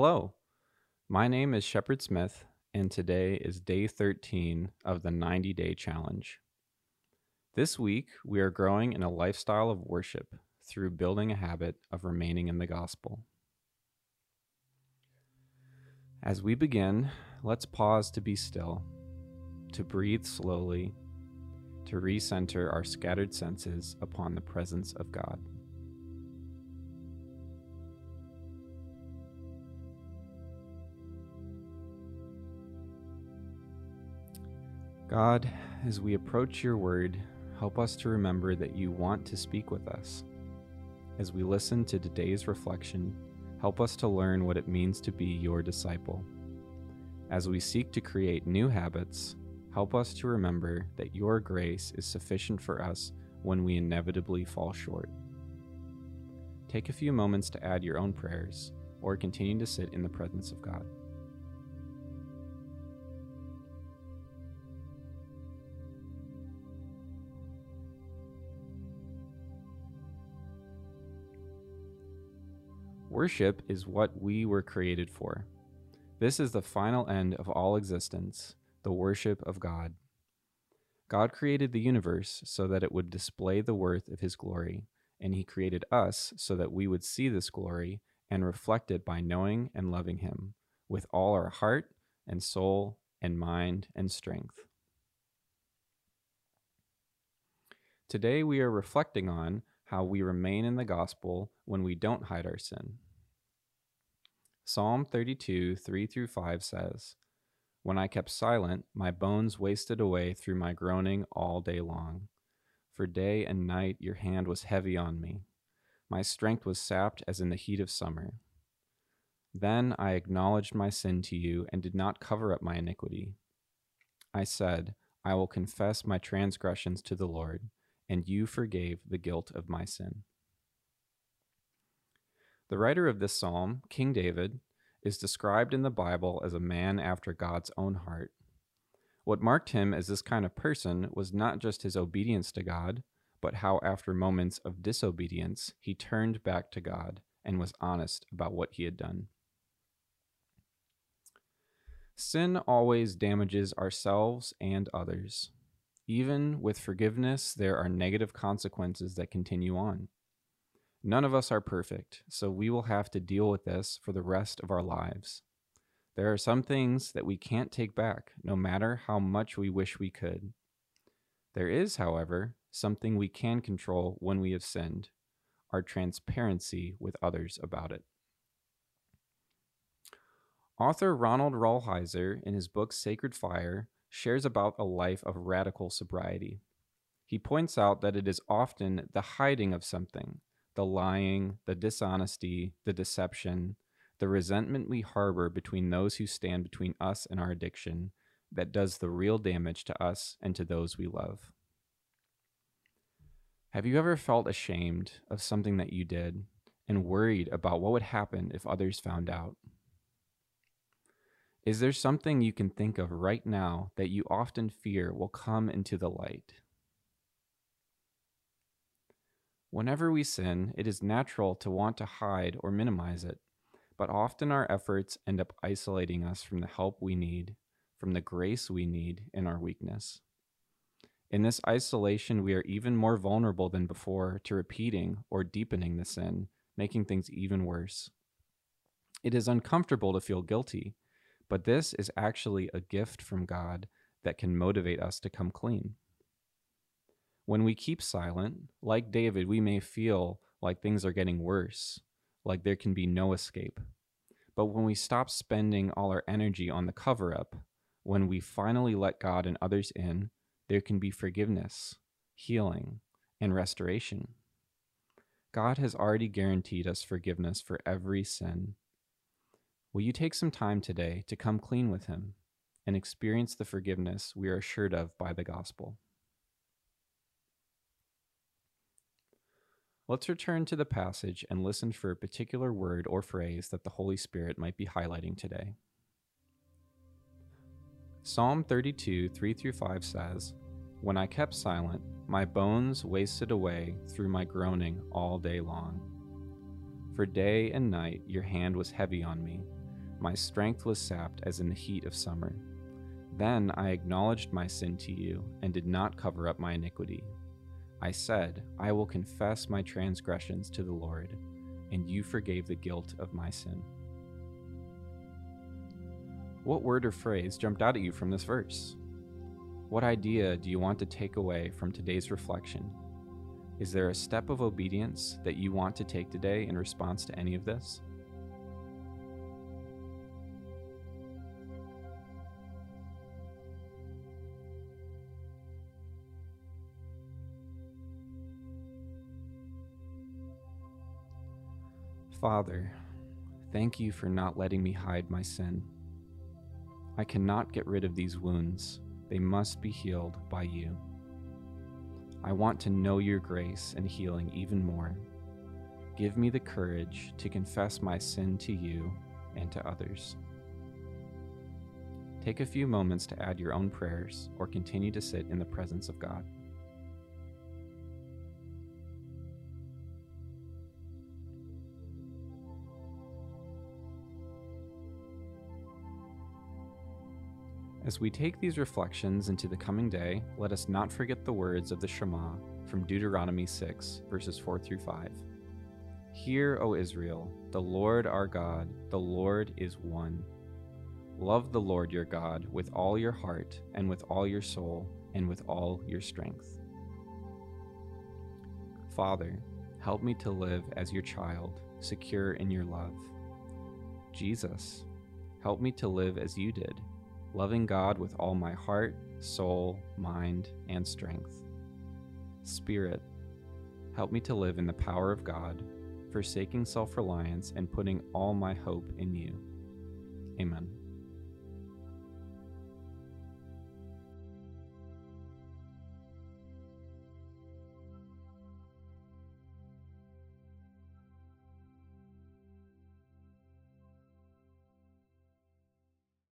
Hello, my name is Shepherd Smith, and today is day 13 of the 90 day challenge. This week, we are growing in a lifestyle of worship through building a habit of remaining in the gospel. As we begin, let's pause to be still, to breathe slowly, to recenter our scattered senses upon the presence of God. God, as we approach your word, help us to remember that you want to speak with us. As we listen to today's reflection, help us to learn what it means to be your disciple. As we seek to create new habits, help us to remember that your grace is sufficient for us when we inevitably fall short. Take a few moments to add your own prayers or continue to sit in the presence of God. Worship is what we were created for. This is the final end of all existence, the worship of God. God created the universe so that it would display the worth of his glory, and he created us so that we would see this glory and reflect it by knowing and loving him with all our heart and soul and mind and strength. Today we are reflecting on how we remain in the gospel when we don't hide our sin. Psalm 32, 3 through 5 says, When I kept silent, my bones wasted away through my groaning all day long. For day and night your hand was heavy on me. My strength was sapped as in the heat of summer. Then I acknowledged my sin to you and did not cover up my iniquity. I said, I will confess my transgressions to the Lord, and you forgave the guilt of my sin. The writer of this psalm, King David, is described in the Bible as a man after God's own heart. What marked him as this kind of person was not just his obedience to God, but how after moments of disobedience, he turned back to God and was honest about what he had done. Sin always damages ourselves and others. Even with forgiveness, there are negative consequences that continue on. None of us are perfect, so we will have to deal with this for the rest of our lives. There are some things that we can't take back, no matter how much we wish we could. There is, however, something we can control when we have sinned our transparency with others about it. Author Ronald Rolheiser, in his book Sacred Fire, shares about a life of radical sobriety. He points out that it is often the hiding of something, the lying, the dishonesty, the deception, the resentment we harbor between those who stand between us and our addiction that does the real damage to us and to those we love. Have you ever felt ashamed of something that you did and worried about what would happen if others found out? Is there something you can think of right now that you often fear will come into the light? Whenever we sin, it is natural to want to hide or minimize it, but often our efforts end up isolating us from the help we need, from the grace we need in our weakness. In this isolation, we are even more vulnerable than before to repeating or deepening the sin, making things even worse. It is uncomfortable to feel guilty, but this is actually a gift from God that can motivate us to come clean. When we keep silent, like David, we may feel like things are getting worse, like there can be no escape. But when we stop spending all our energy on the cover up, when we finally let God and others in, there can be forgiveness, healing, and restoration. God has already guaranteed us forgiveness for every sin. Will you take some time today to come clean with Him and experience the forgiveness we are assured of by the gospel? Let's return to the passage and listen for a particular word or phrase that the Holy Spirit might be highlighting today. Psalm 32, 3 through 5 says, When I kept silent, my bones wasted away through my groaning all day long. For day and night your hand was heavy on me. My strength was sapped as in the heat of summer. Then I acknowledged my sin to you and did not cover up my iniquity. I said, I will confess my transgressions to the Lord, and you forgave the guilt of my sin. What word or phrase jumped out at you from this verse? What idea do you want to take away from today's reflection? Is there a step of obedience that you want to take today in response to any of this? Father, thank you for not letting me hide my sin. I cannot get rid of these wounds, they must be healed by you. I want to know your grace and healing even more. Give me the courage to confess my sin to you and to others. Take a few moments to add your own prayers or continue to sit in the presence of God. As we take these reflections into the coming day, let us not forget the words of the Shema from Deuteronomy 6, verses 4 through 5. Hear, O Israel, the Lord our God, the Lord is one. Love the Lord your God with all your heart, and with all your soul, and with all your strength. Father, help me to live as your child, secure in your love. Jesus, help me to live as you did loving God with all my heart, soul, mind, and strength. Spirit, help me to live in the power of God, forsaking self reliance and putting all my hope in you. Amen.